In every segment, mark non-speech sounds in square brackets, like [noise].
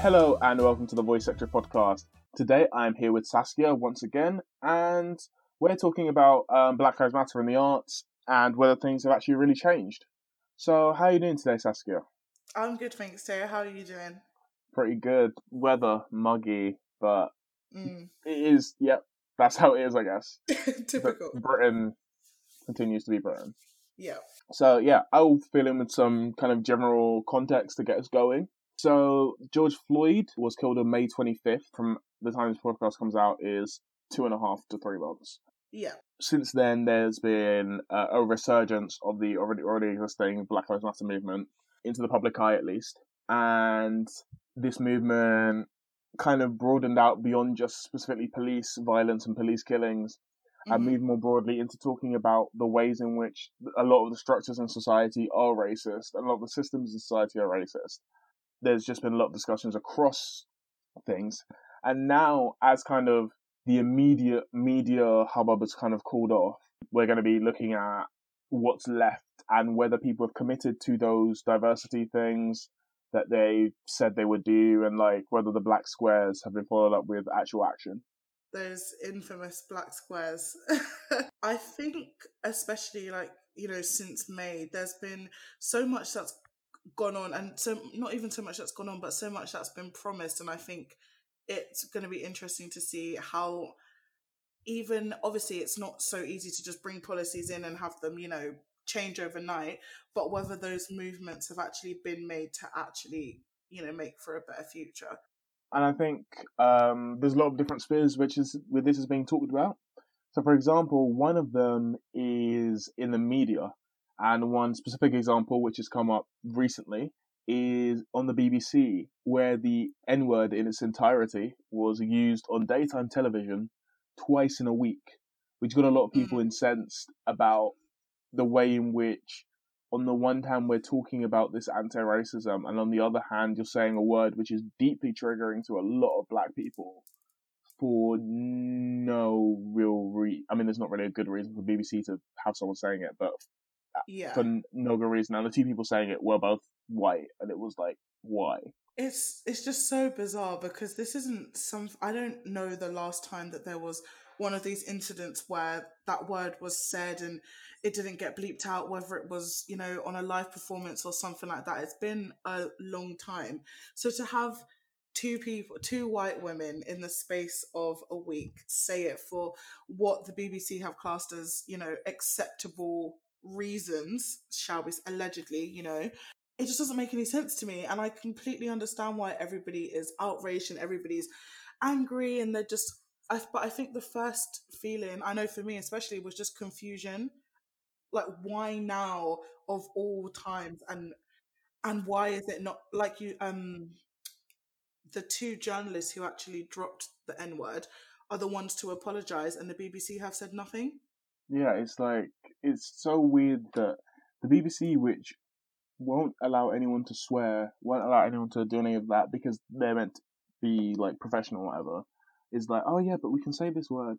Hello and welcome to the Voice Extra podcast. Today I'm here with Saskia once again, and we're talking about um, Black Lives Matter in the arts and whether things have actually really changed. So, how are you doing today, Saskia? I'm good, thanks, Sarah. How are you doing? Pretty good. Weather muggy, but Mm. it is. Yep, that's how it is, I guess. [laughs] Typical. But Britain continues to be Britain. Yeah. So yeah, I'll fill in with some kind of general context to get us going. So George Floyd was killed on May 25th. From the time this podcast comes out, is two and a half to three months. Yeah. Since then, there's been uh, a resurgence of the already already existing Black Lives Matter movement into the public eye, at least, and this movement kind of broadened out beyond just specifically police violence and police killings and Mhm. move more broadly into talking about the ways in which a lot of the structures in society are racist and a lot of the systems in society are racist. There's just been a lot of discussions across things. And now, as kind of the immediate media hubbub has kind of cooled off, we're going to be looking at what's left and whether people have committed to those diversity things that they said they would do and like whether the black squares have been followed up with actual action. Those infamous black squares. [laughs] I think, especially like, you know, since May, there's been so much that's gone on, and so not even so much that's gone on, but so much that's been promised. And I think it's going to be interesting to see how, even obviously, it's not so easy to just bring policies in and have them, you know, change overnight, but whether those movements have actually been made to actually, you know, make for a better future. and I think um, there's a lot of different spheres which is where this is being talked about. So, for example, one of them is in the media, and one specific example which has come up recently is on the BBC, where the N word in its entirety was used on daytime television twice in a week, which got a lot of people Mm. incensed about the way in which on the one hand we're talking about this anti-racism and on the other hand you're saying a word which is deeply triggering to a lot of black people for no real re I mean there's not really a good reason for BBC to have someone saying it but Yeah. for no good reason and the two people saying it were both white and it was like why It's it's just so bizarre because this isn't some. I don't know the last time that there was one of these incidents where that word was said and it didn't get bleeped out, whether it was you know on a live performance or something like that. It's been a long time. So to have two people, two white women in the space of a week say it for what the BBC have classed as you know acceptable reasons, shall we? Allegedly, you know, it just doesn't make any sense to me and i completely understand why everybody is outraged and everybody's angry and they're just I, but i think the first feeling i know for me especially was just confusion like why now of all times and and why is it not like you um the two journalists who actually dropped the n word are the ones to apologize and the bbc have said nothing yeah it's like it's so weird that the BBC which won't allow anyone to swear won't allow anyone to do any of that because they're meant to be like professional whatever is like oh yeah but we can say this word.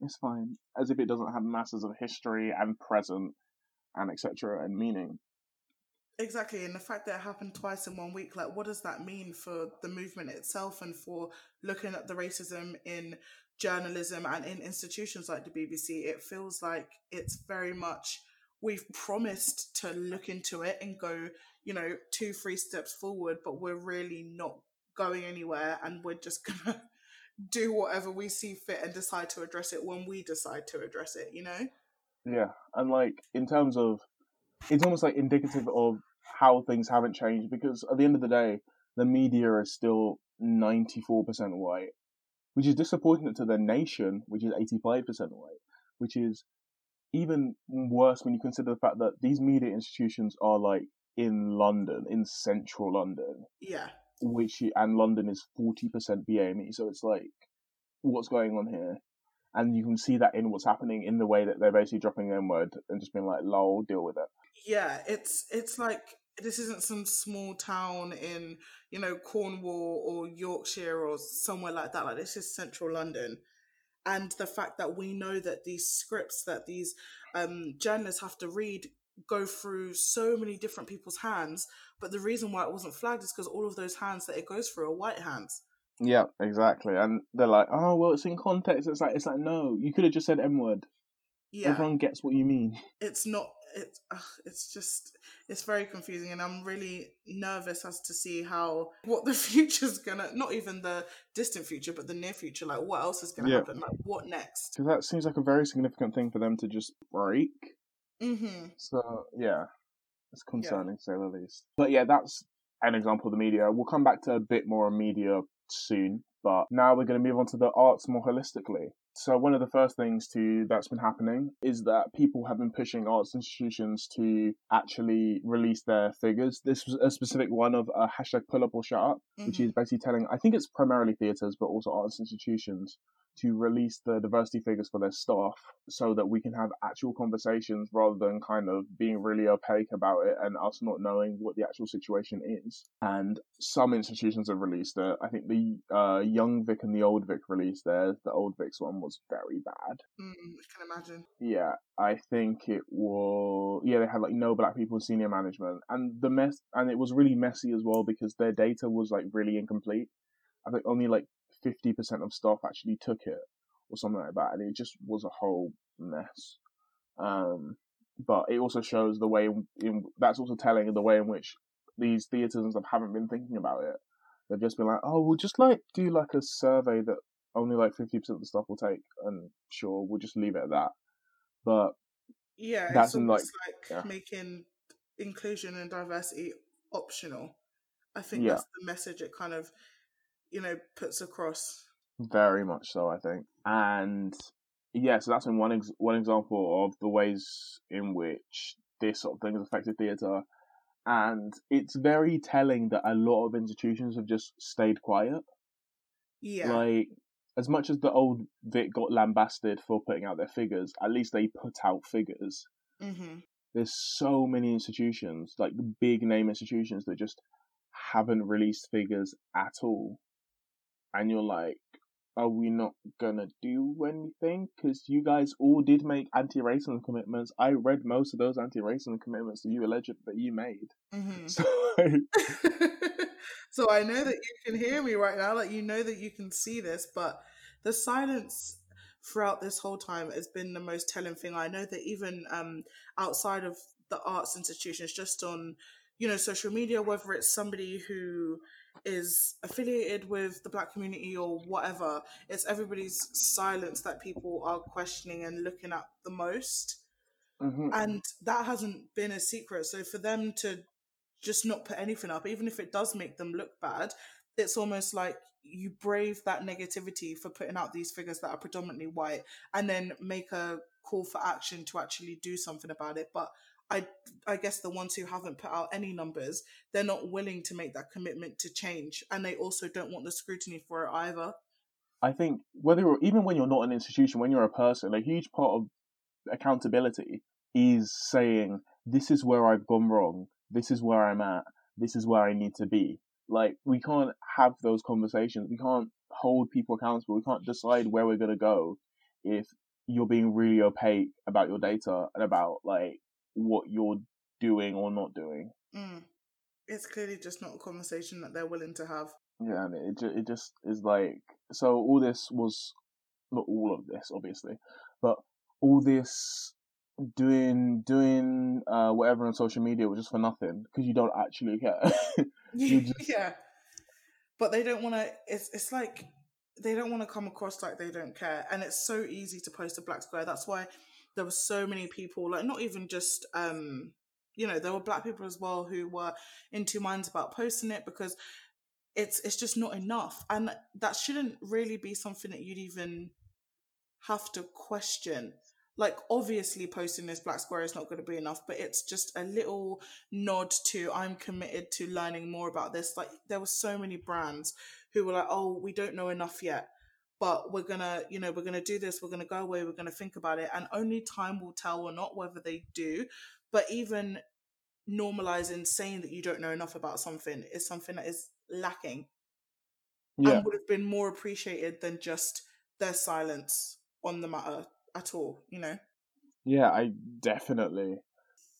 It's fine. As if it doesn't have masses of history and present and etc and meaning. Exactly, and the fact that it happened twice in one week, like, what does that mean for the movement itself and for looking at the racism in journalism and in institutions like the BBC? It feels like it's very much we've promised to look into it and go, you know, two, three steps forward, but we're really not going anywhere and we're just [laughs] gonna do whatever we see fit and decide to address it when we decide to address it, you know? Yeah, and like in terms of, it's almost like indicative of how things haven't changed because at the end of the day, the media is still ninety four percent white, which is disappointing to the nation, which is eighty five percent white, which is even worse when you consider the fact that these media institutions are like in London, in central London, Yeah. which and London is forty percent BAME, so it's like, what's going on here? And you can see that in what's happening in the way that they're basically dropping the N word and just being like, "Lol, deal with it." yeah it's it's like this isn't some small town in you know cornwall or yorkshire or somewhere like that like this is central london and the fact that we know that these scripts that these um, journalists have to read go through so many different people's hands, but the reason why it wasn't flagged is because all of those hands that it goes through are white hands. Yeah, exactly. And they're like, oh well, it's in context. It's like it's like no, you could have just said M word. Yeah, Everyone gets what you mean. it's not. It's ugh, it's just it's very confusing, and I'm really nervous as to see how what the [laughs] future's gonna. Not even the distant future, but the near future. Like what else is gonna Yeah. happen? Like what next? Because that seems like a very significant thing for them to just break. Mm-hmm. So yeah, it's concerning to say the least. But yeah, that's an example of the media. We'll come back to a bit more on media soon, but now we're going to move on to the arts more holistically. So one of the first things to that's been happening is that people have been pushing arts institutions to actually release their figures. This was a specific one of a hashtag pull up or shut up, which Mhm. is basically telling I think it's primarily theatres but also arts institutions to release the diversity figures for their staff so that we can have actual conversations rather than kind of being really opaque about it and us not knowing what the actual situation is. And some institutions have released it. I think the uh, Young Vic and the Old Vic released theirs. The Old Vic's one was very bad. Mm, I can imagine. Yeah, I think it was. Yeah, they had like no black people in senior management, and the mess, and it was really messy as well because their data was like really incomplete. I think only like fifty percent of staff actually took it, or something like that, and it just was a whole mess. Um, but it also shows the way in, in that's also telling the way in which these theatres and stuff haven't been thinking about it. They've just been like, oh, we'll just like do like a survey that only like fifty percent of the stuff will take, and sure, we'll just leave it at that. But Yeah, That's like- almost like, yeah. making inclusion and diversity optional. I think Yeah. that's the message it kind of, you know, puts across. Very much so, I think. And yeah, so that's been one ex- one example of the ways in which this sort of thing has affected theatre. And it's very telling that a lot of institutions have just stayed quiet. Yeah, Like, as much as the old Vic got lambasted for putting out their figures, at least they put out figures. hmm There's so many institutions, like big name institutions, that just haven't released figures at all. And you're like, are we not gonna do anything? Because you guys all did make anti-racism commitments. I read most of those anti-racism commitments that you alleged that you made. hmm So [laughs] so I know that you can hear me right now, like you know that you can see this, but the silence throughout this whole time has been the most telling thing. I know that even um, outside of the arts institutions, just on you know social media, whether it's somebody who is affiliated with the black community or whatever, it's everybody's silence that people are questioning and looking at the most Mhm. and that hasn't been a secret. So for them to just not put anything up, even if it does make them look bad, it's almost like you brave that negativity for putting out these figures that are predominantly white, and then make a call for action to actually do something about it. But I, I guess the ones who haven't put out any numbers, they're not willing to make that commitment to change, and they also don't want the scrutiny for it either. I think whether you're, even when you're not an institution, when you're a person, a huge part of accountability is saying, "This is where I've gone wrong. This is where I'm at. This is where I need to be." Like we can't have those conversations. We can't hold people accountable. We can't decide where we're gonna go if you're being really opaque about your data and about like what you're doing or not doing. Mm. It's clearly just not a conversation that they're willing to have. Yeah, and it it just is like so. All this was not all of this, obviously, but all this doing doing uh whatever on social media was just for nothing because you don't actually care. [laughs] [laughs] Just- yeah but they don't want to it's it's like they don't want to come across like they don't care and it's so easy to post a black square that's why there were so many people like not even just um you know there were black people as well who were in two minds about posting it because it's it's just not enough. And that shouldn't really be something that you'd even have to question. Like obviously posting this black square is not going to be enough but it's just a little nod to i'm committed to learning more about this. Like there were so many brands who were like oh we don't know enough yet but we're gonna you know we're gonna do this we're gonna go away we're gonna think about it and only time will tell or not whether they do but even normalizing saying that you don't know enough about something is something that is lacking yeah, and would have been more appreciated than just their silence on the matter at all you know yeah, I definitely.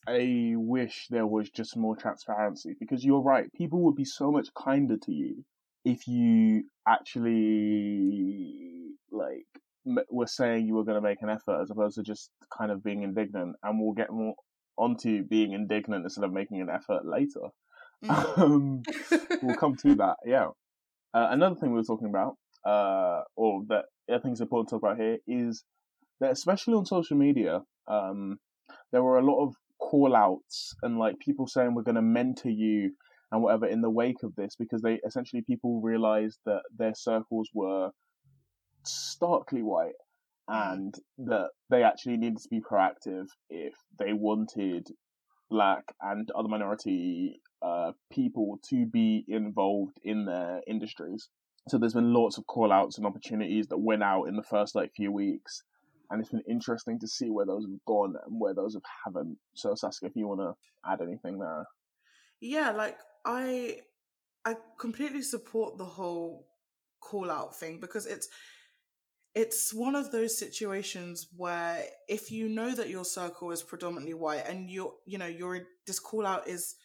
I wish there was just more transparency because you're right. People would be so much kinder to you if you actually like were saying you were going to make an effort as opposed to just kind of being indignant. And we'll get more onto being indignant instead of making an effort later. Mm. [laughs] um, we'll come to that. [laughs] Yeah. Uh, another thing we were talking about, uh, or that I think is important to talk about here, is that especially on social media, um, there were a lot of call outs and like people saying we're going to mentor you and whatever in the wake of this because they essentially people realized that their circles were starkly white mm. and that they actually needed to be proactive if they wanted black and other minority uh, people to be involved in their industries. So there's been lots of call outs and opportunities that went out in the first like few weeks. And it's been interesting to see where those have gone and where those have haven't. So Saskia, if you want to add anything there. Yeah, like I I completely support the whole call out thing because it's it's one of those situations where if you know that your circle is predominantly white and you're you know your this call out is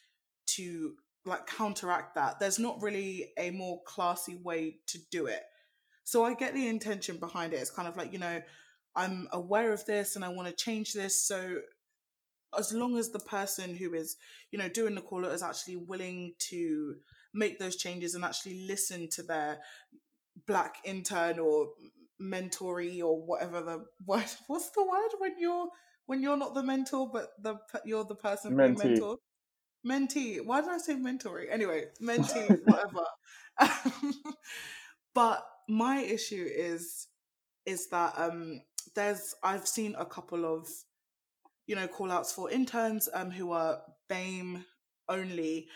to like counteract that there's not really a more classy way to do it. So i get the intention behind it. It's kind of like you know i'm aware of this and i want to change this so as long as the person who is you know doing the call out is actually willing to make those changes and actually listen to their black intern or mentoree or whatever the [laughs] word what's the word when you're when you're not the mentor but the you're the person being mentored mentee. Why did i say mentoree? Anyway [laughs] mentee whatever. [laughs] But my issue is is that um there's i've seen a couple of you know call outs for interns um who are BAME only.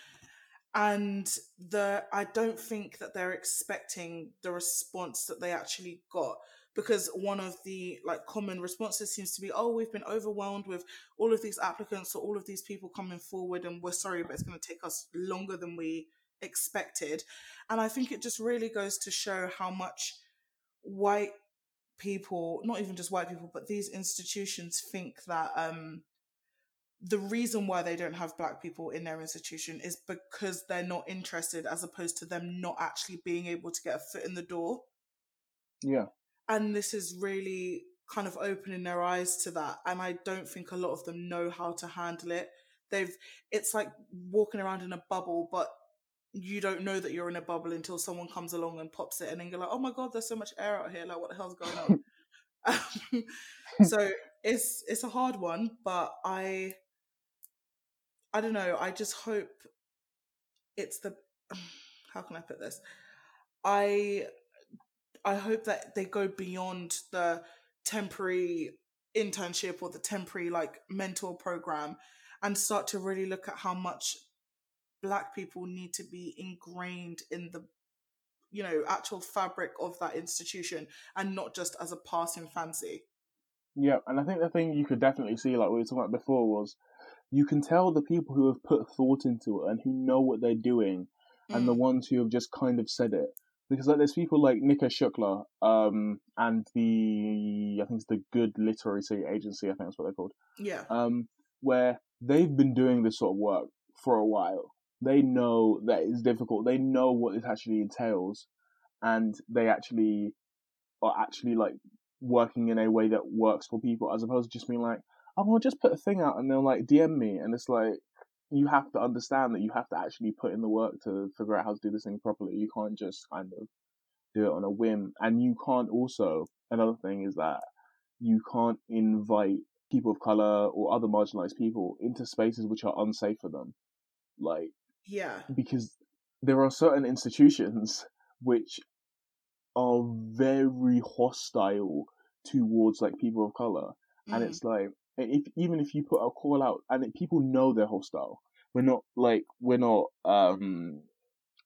And the I don't think that they're expecting the response that they actually got because one of the like common responses seems to be oh we've been overwhelmed with all of these applicants or all of these people coming forward and we're sorry but it's going to take us longer than we expected. And i think it just really goes to show how much white people not even just white people but these institutions think that um the reason why they don't have black people in their institution is because they're not interested as opposed to them not actually being able to get a foot in the door. Yeah. And this is really kind of opening their eyes to that and i don't think a lot of them know how to handle it. They've it's like walking around in a bubble but you don't know that you're in a bubble until someone comes along and pops it and then you're like oh my god there's so much air out here like what the hell's going on [laughs] um, [laughs] so it's it's a hard one but i I don't know. I just hope it's the [sighs] how can I put this? I I hope that they go beyond the temporary internship or the temporary like mentor program and start to really look at how much black people need to be ingrained in the you know actual fabric of that institution and not just as a passing fancy yeah and i think the thing you could definitely see like we were talking about before was you can tell the people who have put thought into it and who know what they're doing mm. and the mm. ones who have just kind of said it. Because like there's people like Nikesh Shukla, um, and the I think it's the Good Literary Agency, I think that's what they're called. Yeah. Um, where they've been doing this sort of work for a while. They know that it's difficult. They know what it actually entails, and they actually are actually like working in a way that works for people, as opposed to just being like, oh, will just put a thing out and they'll like DM me. And it's like, you have to understand that you have to actually put in the work to figure out how to do this thing properly. You can't just kind of do it on a whim. And you can't also, another thing is that you can't invite people of color or other marginalized people into spaces which are unsafe for them. Like, yeah. Because there are certain institutions which are very hostile towards like people of color. Mm. And it's like, if even if you put a call out and it, people know they're hostile, we're not like we're not um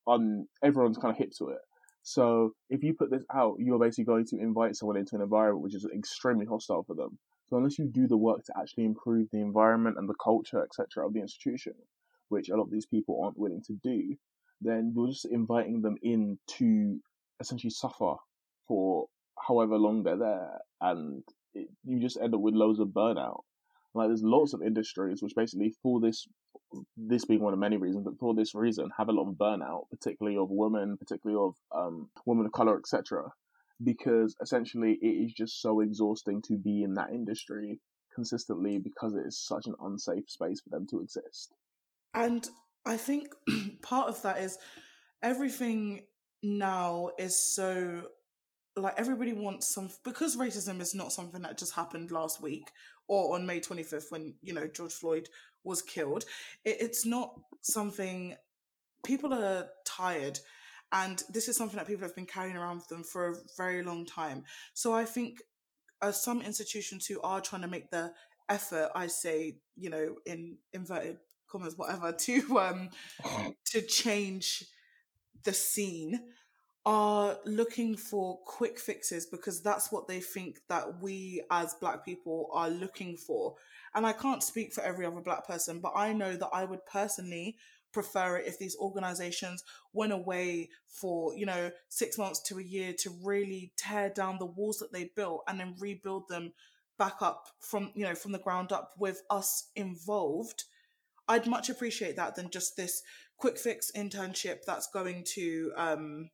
on everyone's kind of hip to it. So if you put this out, you're basically going to invite someone into an environment which is extremely hostile for them. So unless you do the work to actually improve the environment and the culture, etc., of the institution, which a lot of these people aren't willing to do, then you're just inviting them in to essentially suffer for however long they're there, and it, you just end up with loads of burnout. Like there's lots of industries which basically for this this being one of many reasons, but for this reason have a lot of burnout, particularly of women, particularly of um, women of color, etc. Because essentially it is just so exhausting to be in that industry consistently because it is such an unsafe space for them to exist. And I think [clears throat] part of that is everything now is so like everybody wants some because racism is not something that just happened last week or on May 25th when you know George Floyd was killed it, it's not something people are tired and this is something that people have been carrying around with them for a very long time. So I think uh, some institutions who are trying to make the effort I say you know in inverted commas whatever to um to change the scene are looking for quick fixes because that's what they think that we as black people are looking for. And I can't speak for every other black person, but I know that I would personally prefer it if these organizations went away for, you know, six months to a year to really tear down the walls that they built and then rebuild them back up from, you know, from the ground up with us involved. I'd much appreciate that than just this quick fix internship that's going to um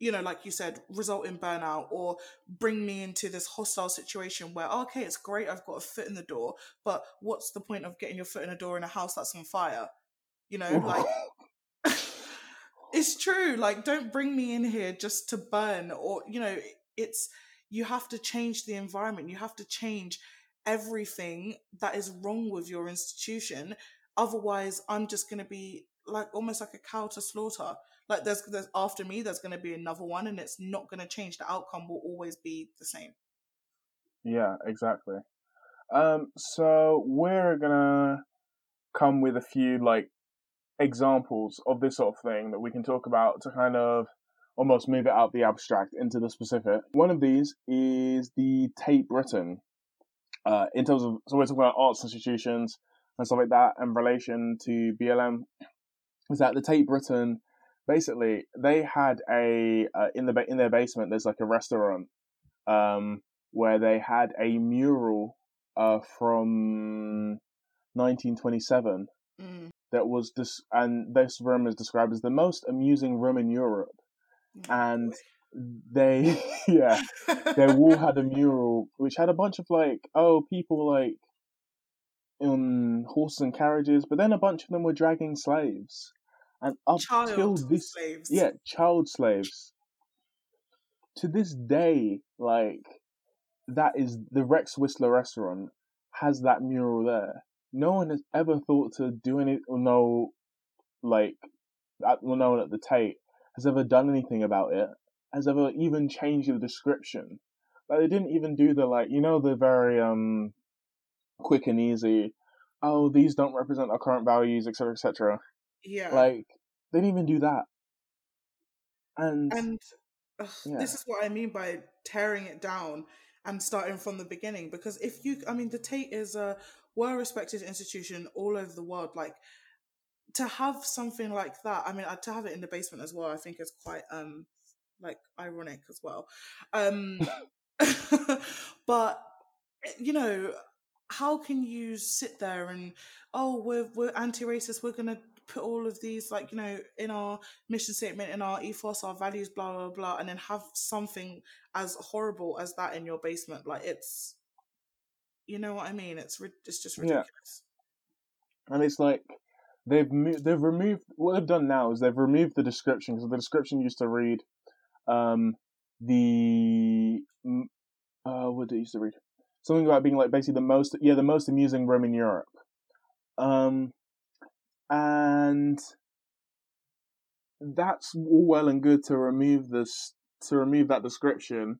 you know, like you said, result in burnout or bring me into this hostile situation where, okay, it's great, I've got a foot in the door, but what's the point of getting your foot in a door in a house that's on fire? You know, like, [laughs] it's true. Like, don't bring me in here just to burn or, you know, it's, you have to change the environment, you have to change everything that is wrong with your institution. Otherwise, I'm just going to be like almost like a cow to slaughter. Like there's there's after me there's going to be another one and it's not going to change. The outcome will always be the same. Yeah exactly. Um so we're gonna come with a few like examples of this sort of thing that we can talk about to kind of almost move it out the abstract into the specific. One of these is the tate britain. Uh in terms of so we're talking about arts institutions and stuff like that in relation to blm is that the tate britain basically they had a uh, in the in their basement. There's like a restaurant um, where they had a mural uh, from 1927 mm. that was this, and this room is described as the most amusing room in Europe. And they, [laughs] yeah, their wall had a [laughs] mural which had a bunch of like, oh, people like in horses and carriages, but then a bunch of them were dragging slaves. And up child till this slaves. yeah child slaves. To this day like that is the rex whistler restaurant has that mural there. No one has ever thought to do any or no like no one at the tate has ever done anything about it has ever even changed the description. Like they didn't even do the like you know the very um quick and easy oh these don't represent our current values etc etc yeah. Like they didn't even do that. And and ugh, yeah. this is what I mean by tearing it down and starting from the beginning. Because if you, I mean, the Tate is a well-respected institution all over the world. Like to have something like that, I mean, uh, to have it in the basement as well, I think is quite um like ironic as well. Um, [laughs] but eh, you know, how can you sit there and oh, we're we're anti-racist, we're gonna put all of these like you know in our mission statement in our ethos our values blah blah blah and then have something as horrible as that in your basement? Like it's you know what i mean? It's it's just ridiculous. Yeah. and it's like they've mo- they've removed what they've done now is they've removed the description because the description used to read um the uh what did it used to read something about being like basically the most yeah the most amusing room in europe. Um and that's all well and good to remove this to remove that description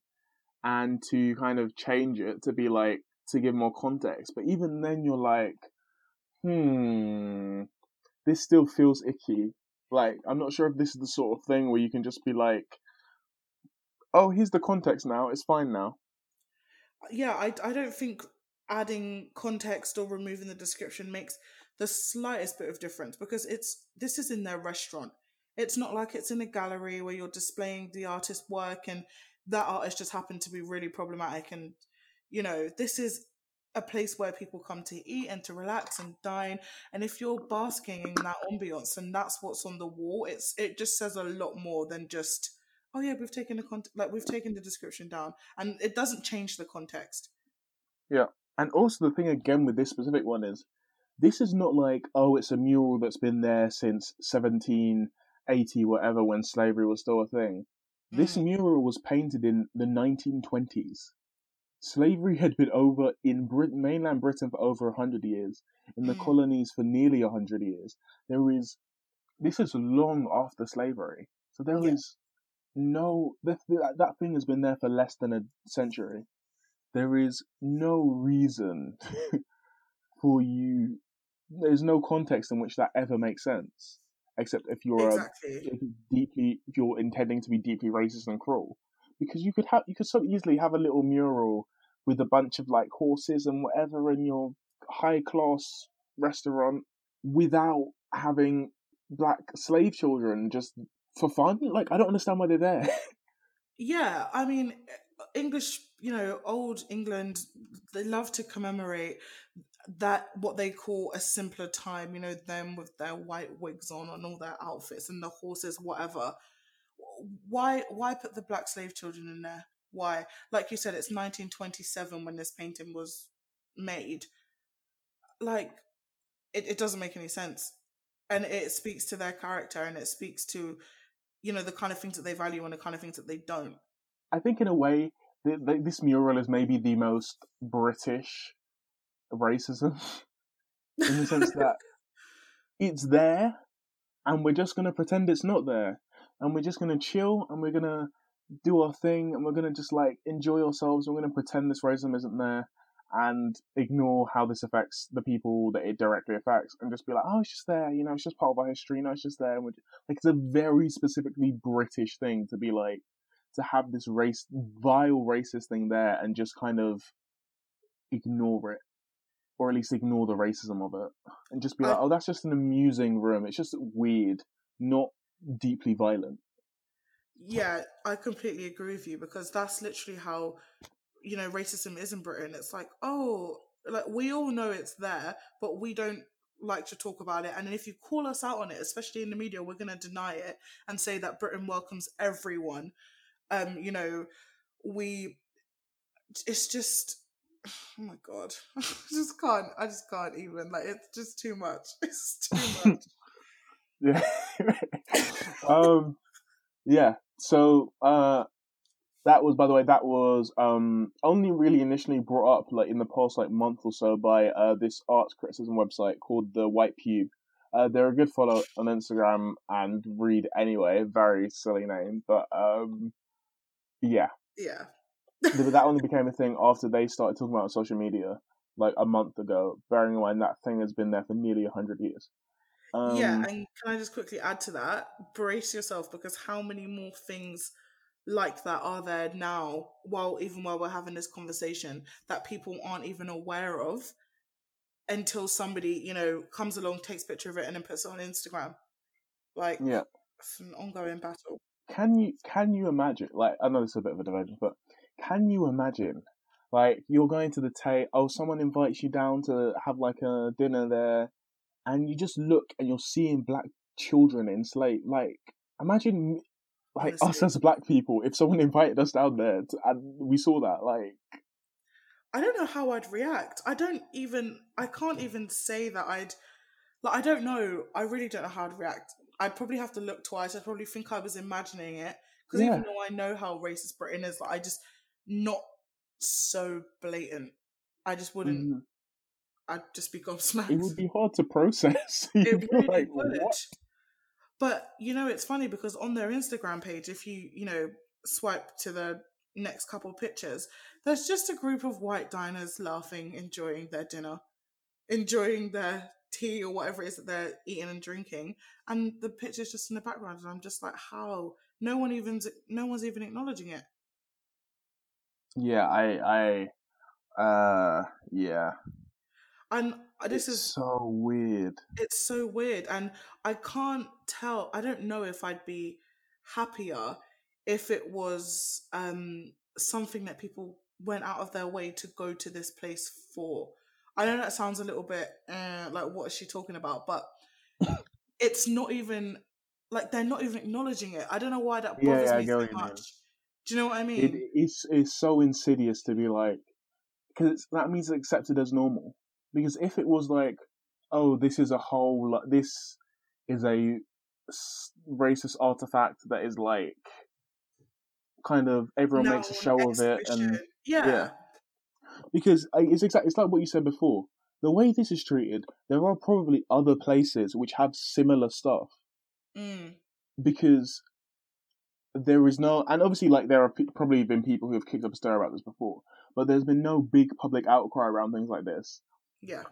and to kind of change it to be like to give more context but even then you're like hmm this still feels icky. Like i'm not sure if this is the sort of thing where you can just be like oh here's the context now it's fine now yeah i, I don't think adding context or removing the description makes the slightest bit of difference because it's this is in their restaurant. It's not like it's in a gallery where you're displaying the artist's work and that artist just happened to be really problematic and you know, this is a place where people come to eat and to relax and dine. And if you're basking in that ambiance and that's what's on the wall, it's it just says a lot more than just oh yeah, we've taken the con- like we've taken the description down, and it doesn't change the context. Yeah, and also the thing again with this specific one is this is not like oh it's a mural that's been there since 1780 whatever when slavery was still a thing. This Mm. mural was painted in the 1920s. Slavery had been over in Brit- mainland Britain for over 100 years, in the Mm. colonies for nearly 100 years. There is, this is long after slavery. So there is Yeah. No, that, that that thing has been there for less than a century. There is no reason [laughs] for you, there's no context in which that ever makes sense. Except if you're a if deeply if you're intending to be deeply racist and cruel because you could have you could so easily have a little mural with a bunch of like horses and whatever in your high class restaurant without having black slave children just for fun like i don't understand why they're there [laughs] Yeah, I mean, English, you know, old England, they love to commemorate that what they call a simpler time, you know, them with their white wigs on and all their outfits and the horses, whatever. Why why put the black slave children in there? Why? Like you said, it's 1927 when this painting was made. Like, it, it doesn't make any sense. And it speaks to their character and it speaks to, you know, the kind of things that they value and the kind of things that they don't. i think in a way th- th- this mural is maybe the most british racism [laughs] in the sense that [laughs] it's there and we're just going to pretend it's not there. And we're just going to chill and we're going to do our thing and we're going to just like enjoy ourselves. And we're going to pretend this racism isn't there and ignore how this affects the people that it directly affects and just be like oh it's just there you know it's just part of our history you know it's just there and like it's a very specifically british thing to be like to have this race vile racist thing there and just kind of ignore it or at least ignore the racism of it and just be like, oh, that's just an amusing room. It's just weird, not deeply violent. Yeah, I completely agree with you because that's literally how you know racism is in Britain. It's like, oh, like we all know it's there, but we don't like to talk about it. And if you call us out on it, especially in the media, we're going to deny it and say that Britain welcomes everyone. Um, you know, we it's just oh my god. [laughs] I just can't I just can't even like it's just too much. [laughs] It's too much. [laughs] Yeah. um, yeah. So, uh, that was, by the way, that was um only really initially brought up like in the past like month or so by uh this arts criticism website called the White Pube. Uh, they're a good follow on Instagram and read anyway. Very silly name, but um, yeah. yeah. but that only became a thing after they started talking about social media like a month ago. Bearing in mind that thing has been there for nearly hundred years. Um, yeah, and can I just quickly add to that? Brace yourself because how many more things like that are there now? While even while we're having this conversation, that people aren't even aware of until somebody you know comes along, takes a picture of it, and then puts it on Instagram. Like, yeah. it's an ongoing battle. Can you can you imagine? Like I know this is a bit of a divergence, but can you imagine? Like you're going to the Tate. Oh, someone invites you down to have like a dinner there, and you just look and you're seeing black children enslaved. Like imagine like us as black people if someone invited us down there to, and we saw that. Like I don't know how I'd react. I don't even. I can't even say that I'd. Like, I don't know. I really don't know how I'd react. I'd probably have to look twice. I'd probably think I was imagining it because Yeah. even though I know how racist Britain is, like, I just not so blatant. I just wouldn't. mm, I'd just be gobsmacked. it would be hard to process. [laughs] It really like, would. what? But you know, it's funny because on their Instagram page, if you you know swipe to the next couple pictures, there's just a group of white diners laughing, enjoying their dinner, enjoying their tea or whatever it is that they're eating and drinking, and the picture's just in the background, and I'm just like, how? No one even no one's even acknowledging it. Yeah, I, I, uh, yeah. And this it's is so weird. it's so weird and i can't tell i don't know if i'd be happier if it was um something that people went out of their way to go to this place for. I know that sounds a little bit uh, like what is she talking about, but [laughs] it's not even like they're not even acknowledging it. I don't know why that bothers yeah, me so what you mean. much. Do you know what I mean? It, it's it's so insidious to be like, because that means it's accepted as normal. Because if it was like, oh, this is a whole, like, this is a racist artifact that is like, kind of everyone Now makes a show of it, and yeah. yeah. because it's exactly it's like what you said before. The way this is treated, there are probably other places which have similar stuff Mm. because there is no, and obviously, like there have probably been people who have kicked up a stir about this before, but there's been no big public outcry around things like this. Yeah.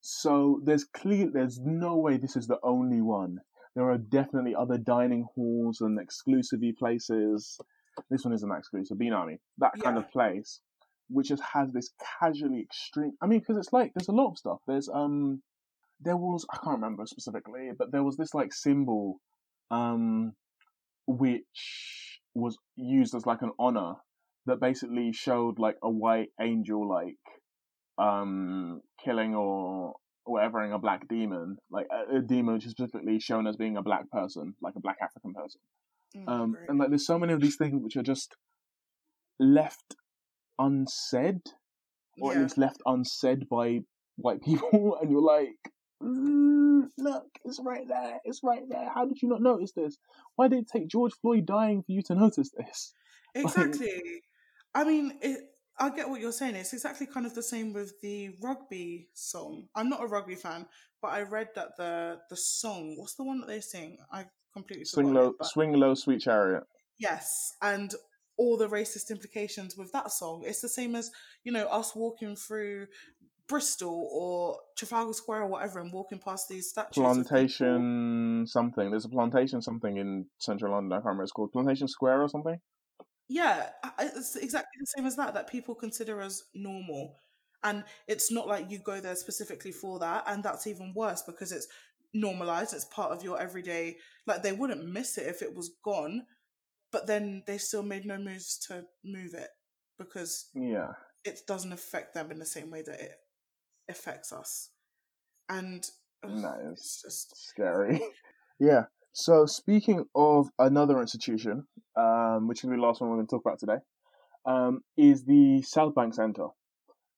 So there's clear, there's no way this is the only one. There are definitely other dining halls and exclusive places. This one isn't exclusive, but you know what I mean. That kind Yeah. of place, which just has this casually extreme. I mean, because it's like there's a lot of stuff. There's um, there was I can't remember specifically, but there was this like symbol, um, which was used as like an honor that basically showed like a white angel like um killing or whatevering a black demon like a, a demon which is specifically shown as being a black person like a black african person. Mm, um and like there's so many of these things which are just left unsaid or at least left unsaid by white [laughs] people and you're like "Mm, look it's right there it's right there. How did you not notice this? Why did it take george floyd dying for you to notice this? [laughs] Exactly. I mean, it, I get what you're saying. It's exactly kind of the same with the rugby song. I'm not a rugby fan, but I read that the the song, what's the one that they sing? I completely swing low it, but swing low sweet chariot yes, and all the racist implications with that song. It's the same as you know us walking through Bristol or Trafalgar Square or whatever, and walking past these statues. plantation something. There's a plantation something in central London. I can't remember. It's called Plantation Square or something. Yeah, it's exactly the same as that, that people consider as normal. And it's not like you go there specifically for that. And that's even worse because it's normalized, it's part of your everyday. Like they wouldn't miss it if it was gone, but then they still made no moves to move it because Yeah, it doesn't affect them in the same way that it affects us. And that is it's just. scary. [laughs] yeah. So speaking of another institution, um, which is the last one we're going to talk about today, um, is the South Bank Centre.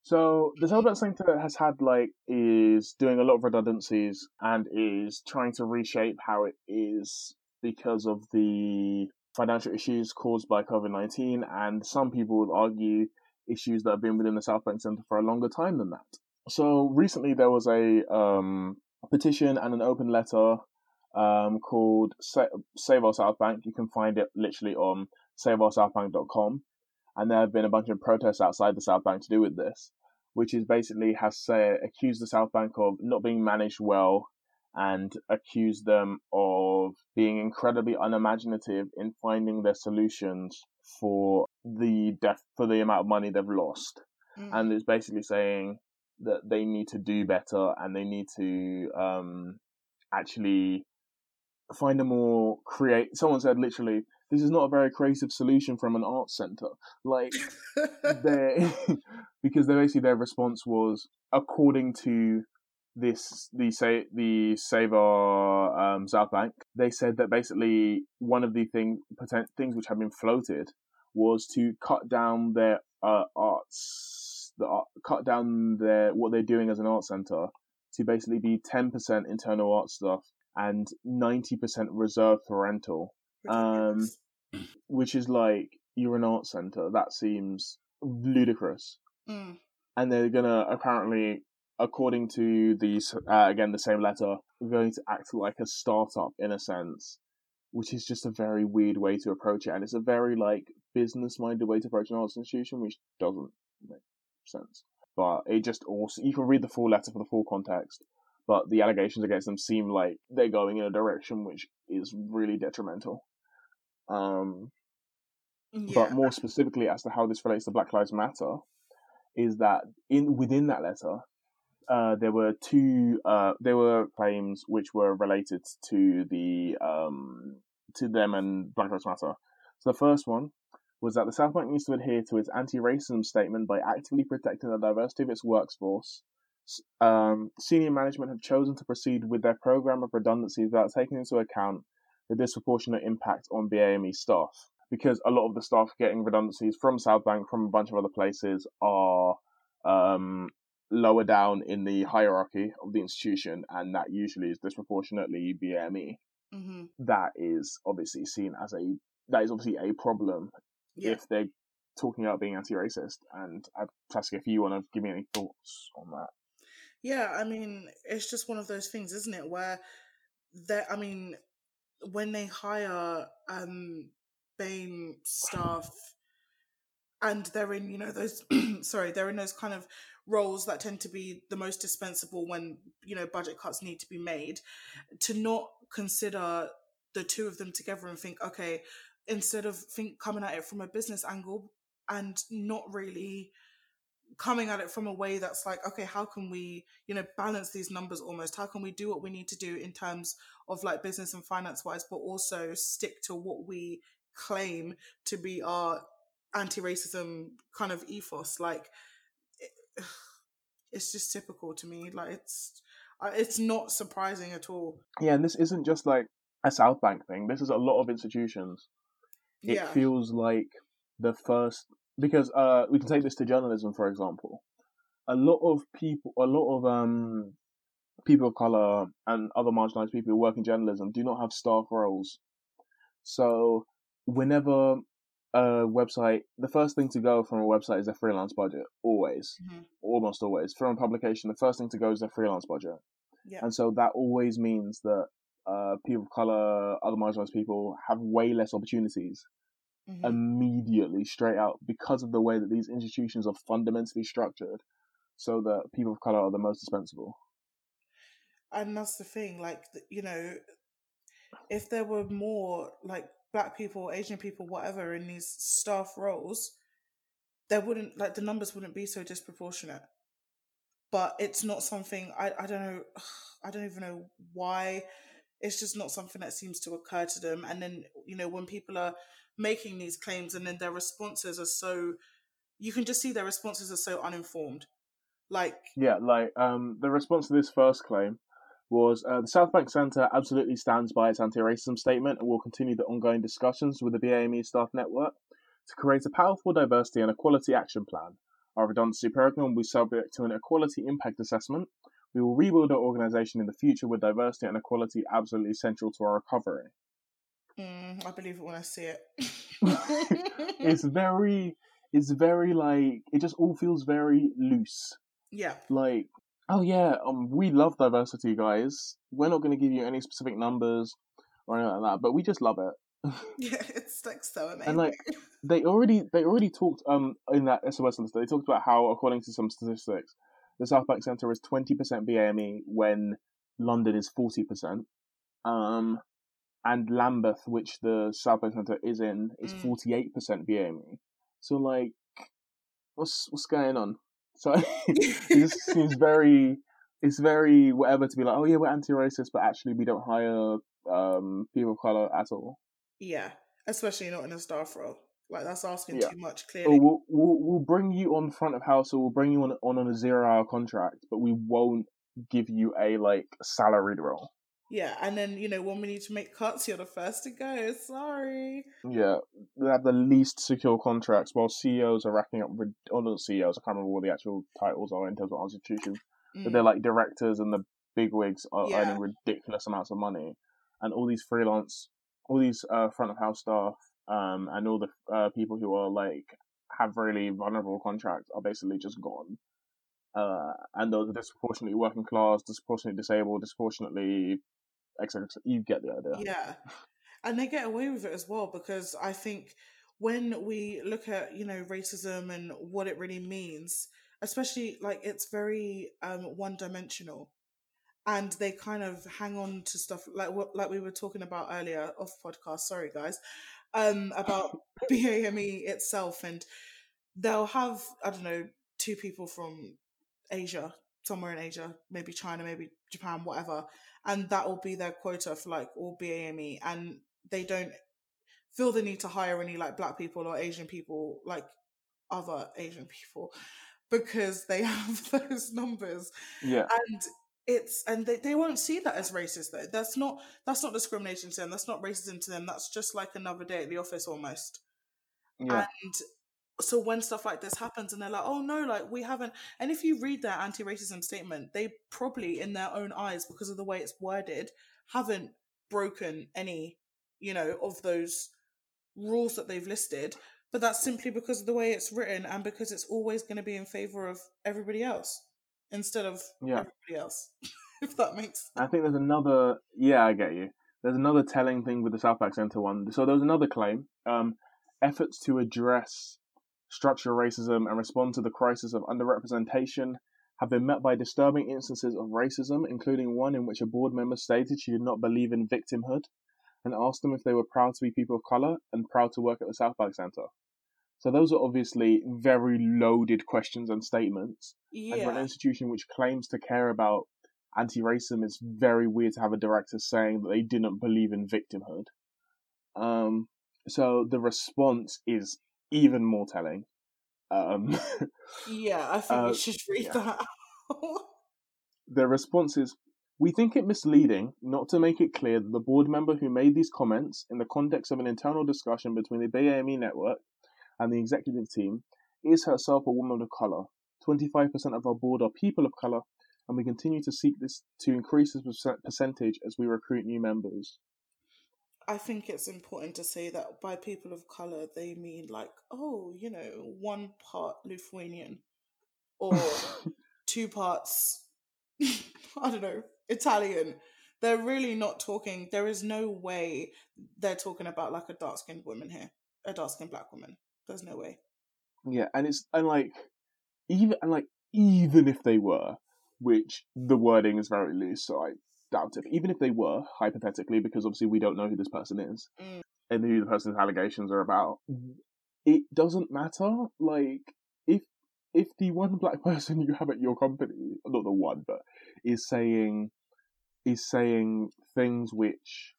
So the South Bank Centre has had like is doing a lot of redundancies and is trying to reshape how it is because of the financial issues caused by COVID nineteen, and some people would argue issues that have been within the South Bank Centre for a longer time than that. So recently there was a um, petition and an open letter um, called Sa- Save Our South Bank. You can find it literally on saveoursouthbank.com. And there have been a bunch of protests outside the South Bank to do with this, which is basically has say, accused the South Bank of not being managed well and accused them of being incredibly unimaginative in finding their solutions for the def- for the amount of money they've lost Mm. and it's basically saying that they need to do better and they need to um, actually find a more create. Someone said literally, "This is not a very creative solution from an arts center." Like [laughs] they, [laughs] because they basically their response was according to this the say the Save Our um, South Bank. They said that basically one of the thing potent, things which had been floated was to cut down their uh, arts, the art, cut down their what they're doing as an art center to basically be ten percent internal art stuff and ninety percent reserved for rental, um, which is like you're an art center. That seems ludicrous Mm. and they're gonna apparently, according to these, uh, again the same letter, going to act like a startup in a sense, which is just a very weird way to approach it, and it's a very like business minded way to approach an arts institution, which doesn't make sense. But it just also you can read the full letter for the full context, but the allegations against them seem like they're going in a direction which is really detrimental. Um, Yeah. but more specifically as to how this relates to Black Lives Matter, is that in within that letter, uh, there were two uh, there were claims which were related to the um, to them and Black Lives Matter. So the first one was that the South Bank needs to adhere to its anti-racism statement by actively protecting the diversity of its workforce. Um, senior management have chosen to proceed with their program of redundancies without taking into account the disproportionate impact on BAME staff. Because a lot of the staff getting redundancies from South Bank, from a bunch of other places, are um, lower down in the hierarchy of the institution, and that usually is disproportionately BAME. Mm-hmm. That is obviously seen as a that is obviously a problem Yeah. if they're talking about being anti-racist. And uh, Saskia, if you want to give me any thoughts on that. Yeah, I mean, it's just one of those things, isn't it? Where that I mean, when they hire um BAME staff and they're in, you know, those [clears throat] sorry, they're in those kind of roles that tend to be the most dispensable when, you know, budget cuts need to be made, to not consider the two of them together and think, okay, instead of think coming at it from a business angle and not really coming at it from a way that's like okay how can we you know balance these numbers almost? How can we do what we need to do in terms of like business and finance wise but also stick to what we claim to be our anti-racism kind of ethos? Like it, [sighs] it's just typical to me. Like it's uh, it's not surprising at all. Yeah, and this isn't just like a South Bank thing. This is a lot of institutions. It yeah. feels like the first because uh, we can take this to journalism, for example. A lot of people, a lot of um, people of color and other marginalized people who work in journalism do not have staff roles. So whenever a website, the first thing to go from a website is their freelance budget. Always, Mhm. almost always. From a publication, the first thing to go is their freelance budget. yeah And so that always means that uh, people of color, other marginalized people have way less opportunities Mhm. immediately straight out because of the way that these institutions are fundamentally structured so that people of color are the most dispensable. and that's the thing like you know if there were more like black people asian people whatever in these staff roles there wouldn't like the numbers wouldn't be so disproportionate but it's not something i, I don't know [sighs] i don't even know why it's just not something that seems to occur to them and then you know when people are making these claims and then their responses are so you can just see their responses are so uninformed like Yeah, like um, the response to this first claim was uh, the South Bank Centre absolutely stands by its anti-racism statement and will continue the ongoing discussions with the BAME staff network to create a powerful diversity and equality action plan. Our redundancy program will be subject to an equality impact assessment. We will rebuild our organisation in the future with diversity and equality absolutely central to our recovery. Mm, i believe it when i see it [laughs] It's very, it's very like it just all feels very loose. yeah like, oh yeah, um, we love diversity, guys. We're not going to give you any specific numbers or anything like that, but we just love it. [laughs] Yeah, [laughs] it's like so amazing. And like, they already they already talked um in that SOS list. They talked about how, according to some statistics, the South Bank Centre is twenty percent BAME when London is forty percent. Um, and Lambeth, which the South Bank Centre is in, is Mm. forty eight percent BAME. So like, what's what's going on? So [laughs] it [laughs] seems very it's very whatever to be like, oh yeah, we're anti-racist, but actually we don't hire um, people of color at all. yeah, especially not in a staff role. Like that's asking Yeah. too much. Clearly, we'll, we'll we'll bring you on front of house, or we'll bring you on on, on a zero-hour contract, but we won't give you a like salaried role. Yeah. And then you know when we need to make cuts, you're the first to go. Sorry. Yeah, they have the least secure contracts, while CEOs are racking up. Oh, not CEOs. I can't remember what the actual titles are in terms of institutions. but Mm, they're like directors and the bigwigs are Yeah. earning ridiculous amounts of money, and all these freelance, all these uh, front of house staff, um, and all the uh, people who are like have really vulnerable contracts are basically just gone. Uh, and those are disproportionately working class, disproportionately disabled, disproportionately, etc. You get the idea. yeah, and they get away with it as well because I think when we look at you know racism and what it really means, especially like it's very um, one dimensional. and they kind of hang on to stuff like what like we were talking about earlier off podcast sorry guys um about [laughs] [laughs] BAME itself and they'll have I don't know two people from Asia somewhere in Asia maybe China maybe Japan whatever and that will be their quota for like all BAME and they don't feel the need to hire any like black people or Asian people, like other Asian people, because they [laughs] have those numbers. Yeah. And it's and they, they won't see that as racist though. That's not that's not discrimination to them. That's not racism to them. That's just like another day at the office almost. Yeah. And so when stuff like this happens and they're like, oh no, like we haven't and if you read their anti racism statement, they probably in their own eyes, because of the way it's worded, haven't broken any, you know, of those rules that they've listed. But that's simply because of the way it's written and because it's always going to be in favor of everybody else instead of Yeah. everybody else. [laughs] if that makes I think there's another. Yeah, I get you. There's another telling thing with the Southbank Centre one. So there was another claim. Um, efforts to address structural racism and respond to the crisis of underrepresentation have been met by disturbing instances of racism, including one in which a board member stated she did not believe in victimhood and asked them if they were proud to be people of colour and proud to work at the Southbank Centre. So those are obviously very loaded questions and statements. And for an institution which claims to care about anti-racism, it's very weird to have a director saying that they didn't believe in victimhood. Um, so the response is even more telling. Um, Yeah, I [laughs] think Uh, we should read yeah. that. the response is we think it misleading not to make it clear that the board member who made these comments in the context of an internal discussion between the BAME network and the executive team is herself a woman of colour. 25% of our board are people of colour, and we continue to seek this to increase this percentage as we recruit new members. I think it's important to say that by people of color, they mean like, oh, you know, one part Lithuanian or [laughs] two parts, [laughs] I don't know, Italian. They're really not talking, there is no way they're talking about like a dark skinned woman here, a dark skinned black woman. There's no way. Yeah, and it's and like even and like even if they were, which the wording is very loose, so I doubt it. Even if they were, hypothetically, because obviously we don't know who this person is Mm. and who the person's allegations are about, it doesn't matter. Like if if the one black [laughs] person you have at your company, not the one, but is saying is saying things which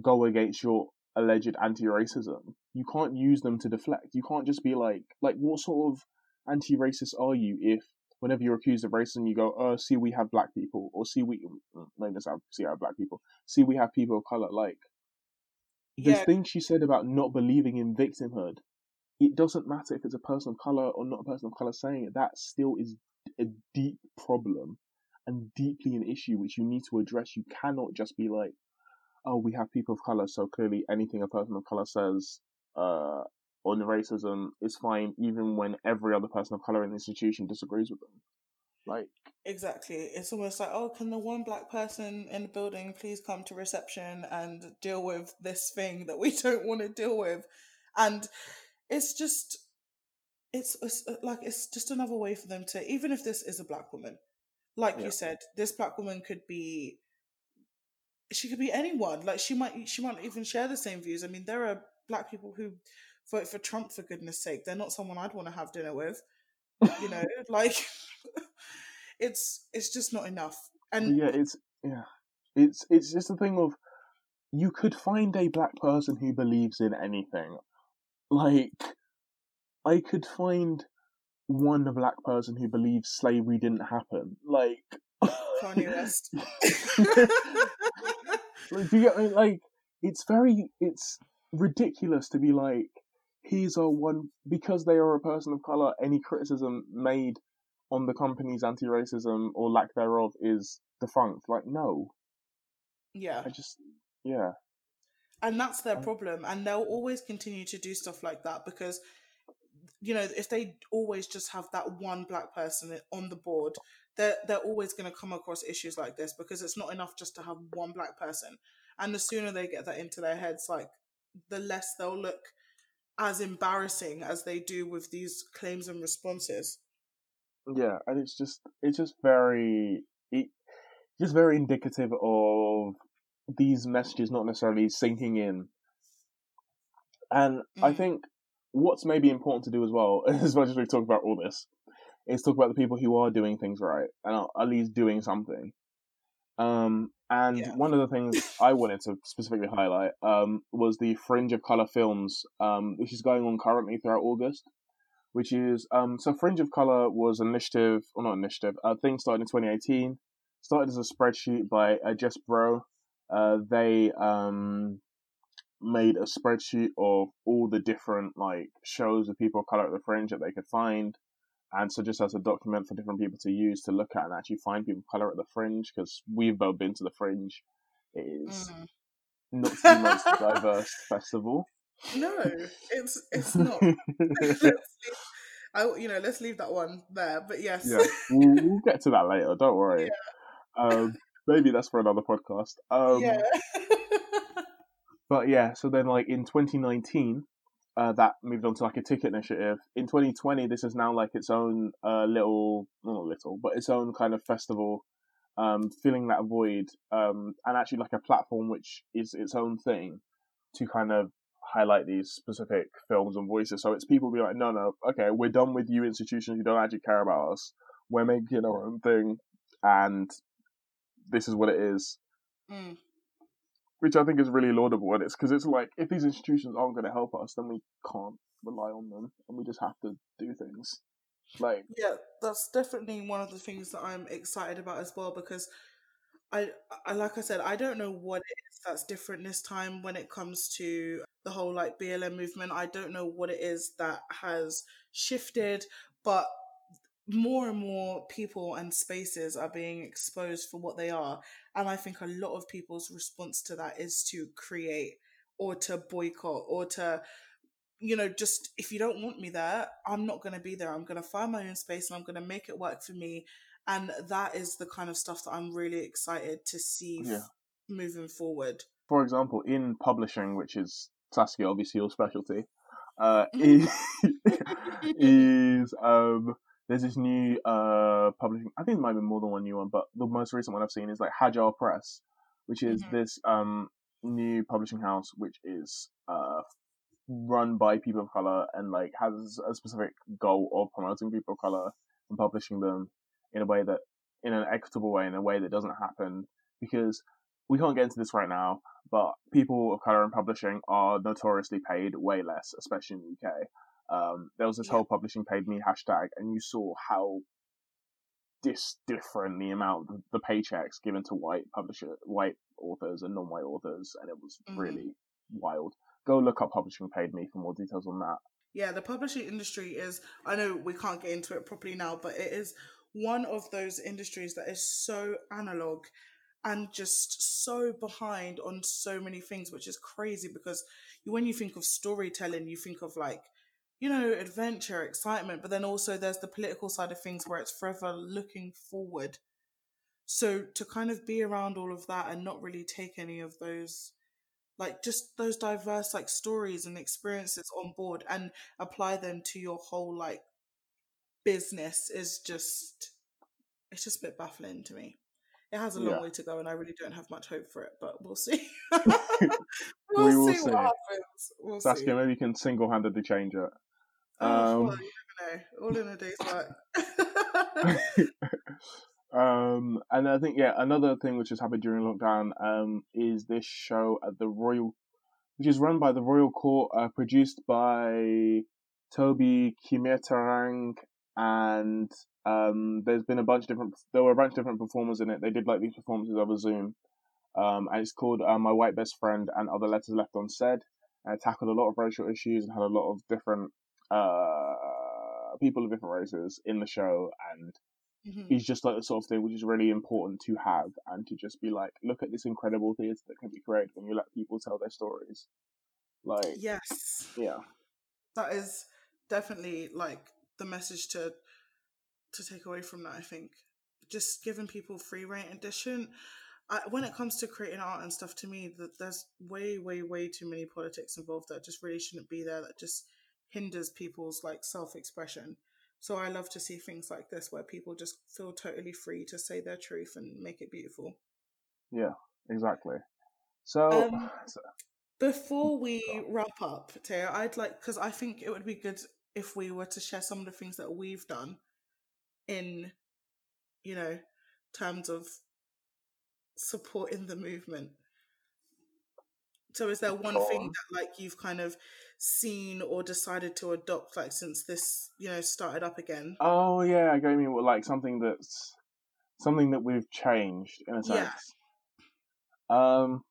go against your alleged anti-racism, you can't use them to deflect. You can't just be like, like, what sort of anti-racist are you if whenever you're accused of racism, you go, oh, see, we have black people, or see, we, maybe that's how, see, I have black people, see, we have people of color. Like, the Yeah. thing she said about not believing in victimhood, it doesn't matter if it's a person of color or not a person of color saying it. That still is a deep problem and deeply an issue which you need to address. You cannot just be like, oh, we have people of color, so clearly anything a person of color says uh, on racism is fine, even when every other person of color in the institution disagrees with them. Like, Exactly. It's almost like, oh, can the one black person in the building please come to reception and deal with this thing that we [laughs] don't want to deal with? And it's just, it's, it's uh, like, it's just another way for them to, even if this is a black woman, like Yeah. you said, this black woman could be, she could be anyone. Like she might, she might not even share the same views. I mean, there are black people who vote for Trump for goodness sake. They're not someone I'd want to have dinner with you know [laughs] like [laughs] it's it's just not enough and yeah, it's yeah, it's it's just a thing of you could find a black person who believes in anything. Like, I could find one black person who believes slavery didn't happen. Like, Kanye West. [laughs] like, do you get? Like, it's very, it's ridiculous to be like, here's a one because they are a person of color. Any criticism made on the company's anti-racism or lack thereof is defunct. Like, no, yeah I just, yeah, and that's their Um, problem and they'll always continue to do stuff like that because you know if they always just have that one black person on the board they're they're always going to come across issues like this because it's not enough just to have one black person and the sooner they get that into their heads like the less they'll look as embarrassing as they do with these claims and responses yeah, and it's just, it's just very, it, just very indicative of these messages not necessarily sinking in. And I Mm. think what's maybe important to do as well, [laughs] as much as we talk about all this, is talk about the people who are doing things right and are at least doing something. Um, And Yeah. one of the things I wanted to specifically highlight um, was the Fringe of Color Films, um, which is going on currently throughout August. Which is um, so Fringe of Color was an initiative, or not initiative, a thing started in 2018. Started as a spreadsheet by uh, Jess Brough. Uh, they um, made a spreadsheet of all the different like shows of people of color at the Fringe that they could find, and so just as a document for different people to use to look at and actually find people of color at the Fringe because we've both been to the Fringe. It is Mm. not [laughs] the most diverse festival. No, it's it's [laughs] not. [laughs] let's leave, I, you know, let's leave that one there. But yes, yeah, we'll, we'll get to that later. Don't worry. Um, maybe that's for another podcast. Um, yeah. But yeah, so then like in 2019, uh, that moved on to like a ticket initiative. In 2020, this is now like its own uh, little, not little, but its own kind of festival, um, filling that void, um, and actually like a platform which is its own thing to kind of highlight these specific films and voices. So it's people being like, no, no, okay, we're done with you institutions. You don't actually care about us. We're making our own thing, and this is what it is Mm. Which I think is really laudable. And it's because it's like if these institutions aren't going to help us, then we can't rely on them, and we just have to do things. Like, Yeah, that's definitely one of the things that I'm excited about as well because I, I like I said, I don't know what it is that's different this time when it comes to the whole like BLM movement. I don't know what it is that has shifted, but more and more people and spaces are being exposed for what they are. And I think a lot of people's response to that is to create or to boycott or to you know, just if you don't want me there, I'm not going to be there. I'm going to find my own space and I'm going to make it work for me. And that is the kind of stuff that I'm really excited to see Yeah. f- moving forward. for example, in publishing, which is Saskia, obviously your specialty, uh, is, [laughs] is um, there's this new uh publishing. I think there might be more than one new one, but the most recent one I've seen is like Hajar Press, which is Mhm. this um new publishing house which is uh run by people of color and like has a specific goal of promoting people of color and publishing them in a way that in an equitable way in a way that doesn't happen because we can't get into this right now but people of color in publishing are notoriously paid way less especially in the uk um, there was this Yeah. whole publishing paid me hashtag and you saw how dis different the amount the paychecks given to white publisher white authors and non-white authors and it was Mhm. really wild go look up publishing paid me for more details on that Yeah, the publishing industry is, I know we can't get into it properly now, but it is one of those industries that is so analog and just so behind on so many things, which is crazy because when you think of storytelling, you think of like, you know, adventure, excitement, but then also there's the political side of things where it's forever looking forward. So to kind of be around all of that and not really take any of those like just those diverse like stories and experiences on board and apply them to your whole like business is just it's just a bit baffling to me. It has a long Yeah. way to go and I really don't have much hope for it, but we'll see. [laughs] [laughs] We we'll see, see. what happens. We'll see. Saskia, maybe you can single-handedly change it. Oh, um, well, you never know. All in a day's work. [laughs] um, and I think yeah, another thing which has happened during lockdown um, is this show at the Royal, which is run by the Royal Court, uh, produced by Tobi Kyeremateng, and um, there's been a bunch of different. There were a bunch of different performers in it. They did like these performances over Zoom, um, and it's called uh, My White Best Friend and Other Letters Left Unsaid. And it tackled a lot of racial issues and had a lot of different uh, people of different races in the show, and Mhm. is just like the sort of thing which is really important to have and to just be like, look at this incredible theatre that can be created when you let people tell their stories. Like, Yes. yeah, that is definitely like the message to to take away from that i think just giving people free reign edition I, when it comes to creating art and stuff to me that there's way way way too many politics involved that just really shouldn't be there that just hinders people's like self-expression so i love to see things like this where people just feel totally free to say their truth and make it beautiful yeah, exactly. So, Um, [sighs] Before we wrap up, Tayo, I'd like because I think it would be good if we were to share some of the things that we've done in, you know, terms of supporting the movement? So is there one thing that like you've kind of seen or decided to adopt like since this, you know, started up again? Oh yeah, I get me like something that's something that we've changed in a sense. Yeah. Um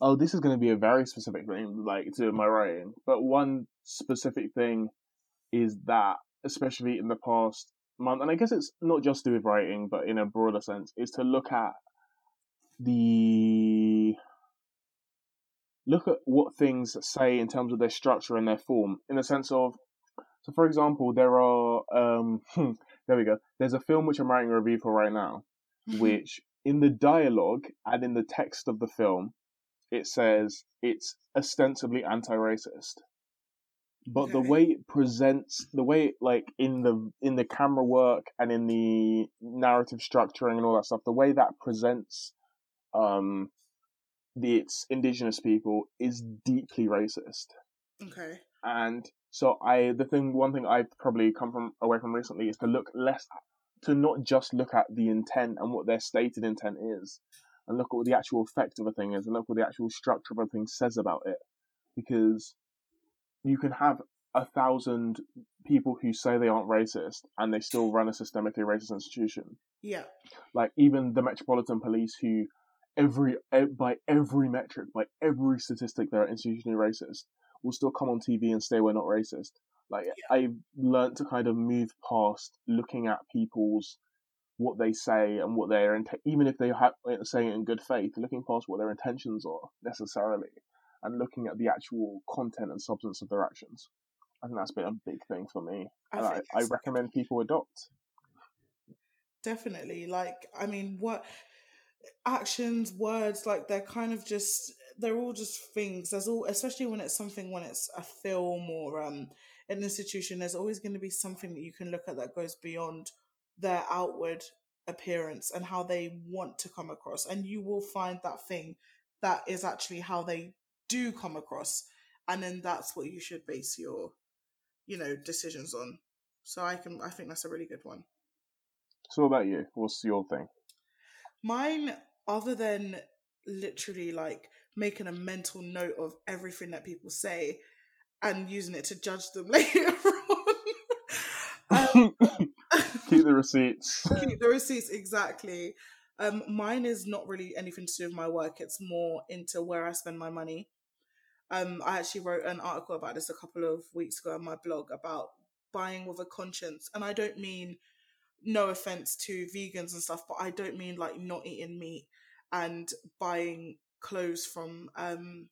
oh this is gonna be a very specific thing, like to my writing. But one specific thing is that, especially in the past month, and I guess it's not just to do with writing, but in a broader sense, is to look at the look at what things say in terms of their structure and their form, in the sense of, so for example, there are, um, [laughs] there we go. There's a film which I'm writing a review for right now, mm-hmm. which in the dialogue and in the text of the film, it says it's ostensibly anti-racist. But okay. the way it presents, the way it, like in the in the camera work and in the narrative structuring and all that stuff, the way that presents um, the its indigenous people is deeply racist. Okay. And so I the thing one thing I've probably come from away from recently is to look less to not just look at the intent and what their stated intent is, and look at what the actual effect of a thing is, and look what the actual structure of a thing says about it, because you can have a thousand people who say they aren't racist and they still run a systemically racist institution. Yeah. Like even the Metropolitan Police who every by every metric, by every statistic, they're institutionally racist. Will still come on TV and say we're not racist. Like yeah. I've learned to kind of move past looking at people's what they say and what they're even if they have saying it in good faith, looking past what their intentions are necessarily, and looking at the actual content and substance of their actions. I think that's been a big thing for me, I and I, I recommend people adopt. Definitely, like I mean, what actions, words, like they're kind of just they're all just things. There's all especially when it's something when it's a film or um an institution, there's always going to be something that you can look at that goes beyond their outward appearance and how they want to come across. And you will find that thing that is actually how they do come across. And then that's what you should base your, you know, decisions on. So I can I think that's a really good one. So about you? What's your thing? Mine, other than literally like making a mental note of everything that people say and using it to judge them [laughs] later on. [laughs] um, keep the receipts. [laughs] Keep the receipts, exactly. Um, mine is not really anything to do with my work. It's more into where I spend my money. Um, I actually wrote an article about this a couple of weeks ago on my blog about buying with a conscience. And I don't mean no offense to vegans and stuff, but I don't mean like not eating meat and buying clothes from um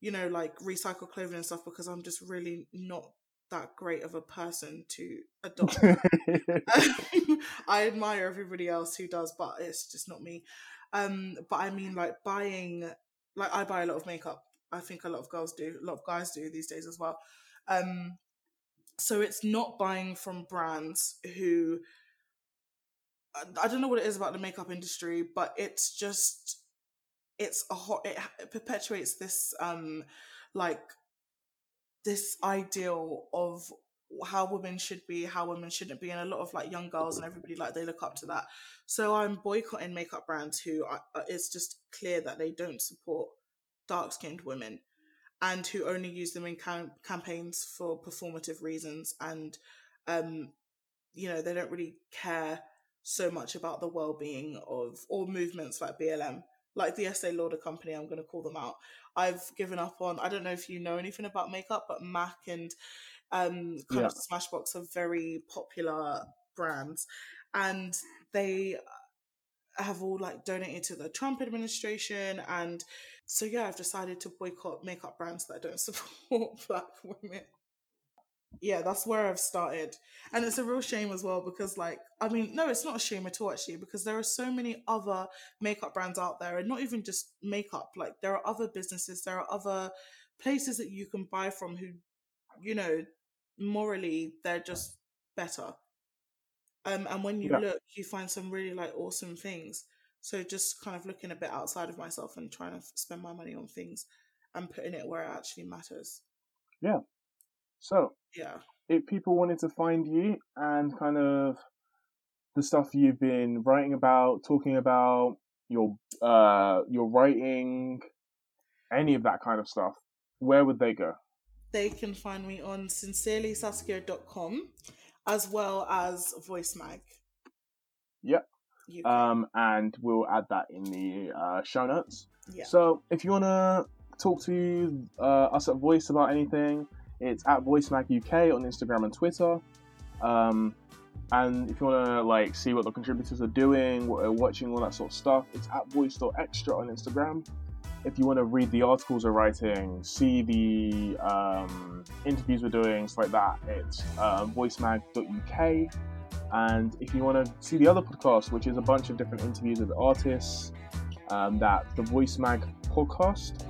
you know like recycled clothing and stuff because I'm just really not that great of a person to adopt. [laughs] [laughs] I admire everybody else who does, but it's just not me. Um, but I mean, like buying, like I buy a lot of makeup. I think a lot of girls do, a lot of guys do these days as well. Um, so it's not buying from brands who I don't know what it is about the makeup industry, but it's just it's a hot it, perpetuates this um like this ideal of how women should be, how women shouldn't be, and a lot of like young girls and everybody like they look up to that. So I'm boycotting makeup brands who are, it's just clear that they don't support dark skinned women and who only use them in cam- campaigns for performative reasons and um you know they don't really care so much about the well-being of all movements like BLM, like the Estee Lauder company. I'm going to call them out. I've given up on. I don't know if you know anything about makeup, but MAC and um, kind yeah. of Smashbox are very popular brands, and they have all like donated to the Trump administration and so yeah, I've decided to boycott makeup brands that don't [laughs] support black women yeah, that's where I've started. And it's a real shame as well because, like, I mean, no, it's not a shame at all, actually, because there are so many other makeup brands out there, and not even just makeup. Like, there are other businesses, there are other places that you can buy from who, you know, morally, they're just better. Um, and when you yeah. look, you find some really, like, awesome things. So just kind of looking a bit outside of myself and trying to spend my money on things and putting it where it actually matters. Yeah, so, yeah, if people wanted to find you and kind of the stuff you've been writing about, talking about, your uh, your writing, any of that kind of stuff, where would they go? They can find me on sincerelysaskia.com as well as VoiceMag. Yep. Um, and we'll add that in the uh, show notes. yeah. So if you want to talk to uh, us at Voice about anything, it's at VoiceMag UK on Instagram and Twitter. Um, and if you want to like see what the contributors are doing, what they're watching, all that sort of stuff, it's at Voice.extra on Instagram. If you want to read the articles we're writing, see the um, interviews we're doing, stuff like that, it's uh, voicemag.uk. And if you want to see the other podcast, which is a bunch of different interviews with artists, um, that's the Voice Mag podcast.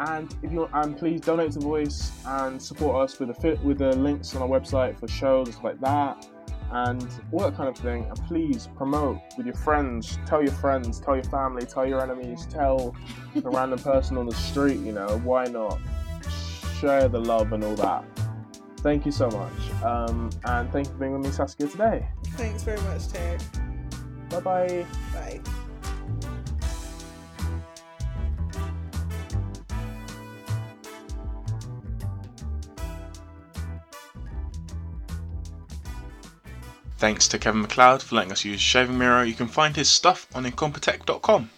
And if you and please donate to Voice and support us with the fit with the links on our website for shows and stuff like that, and all that kind of thing. And please promote with your friends, tell your friends, tell your family, tell your enemies, tell a [laughs] random person on the street. You know, why not share the love and all that. Thank you so much, um, and thank you for being with me, Saskia, today. Thanks very much, Ted. Bye bye. Bye. Thanks to Kevin MacLeod for letting us use Shaving Mirror. You can find his stuff on incompetech.com.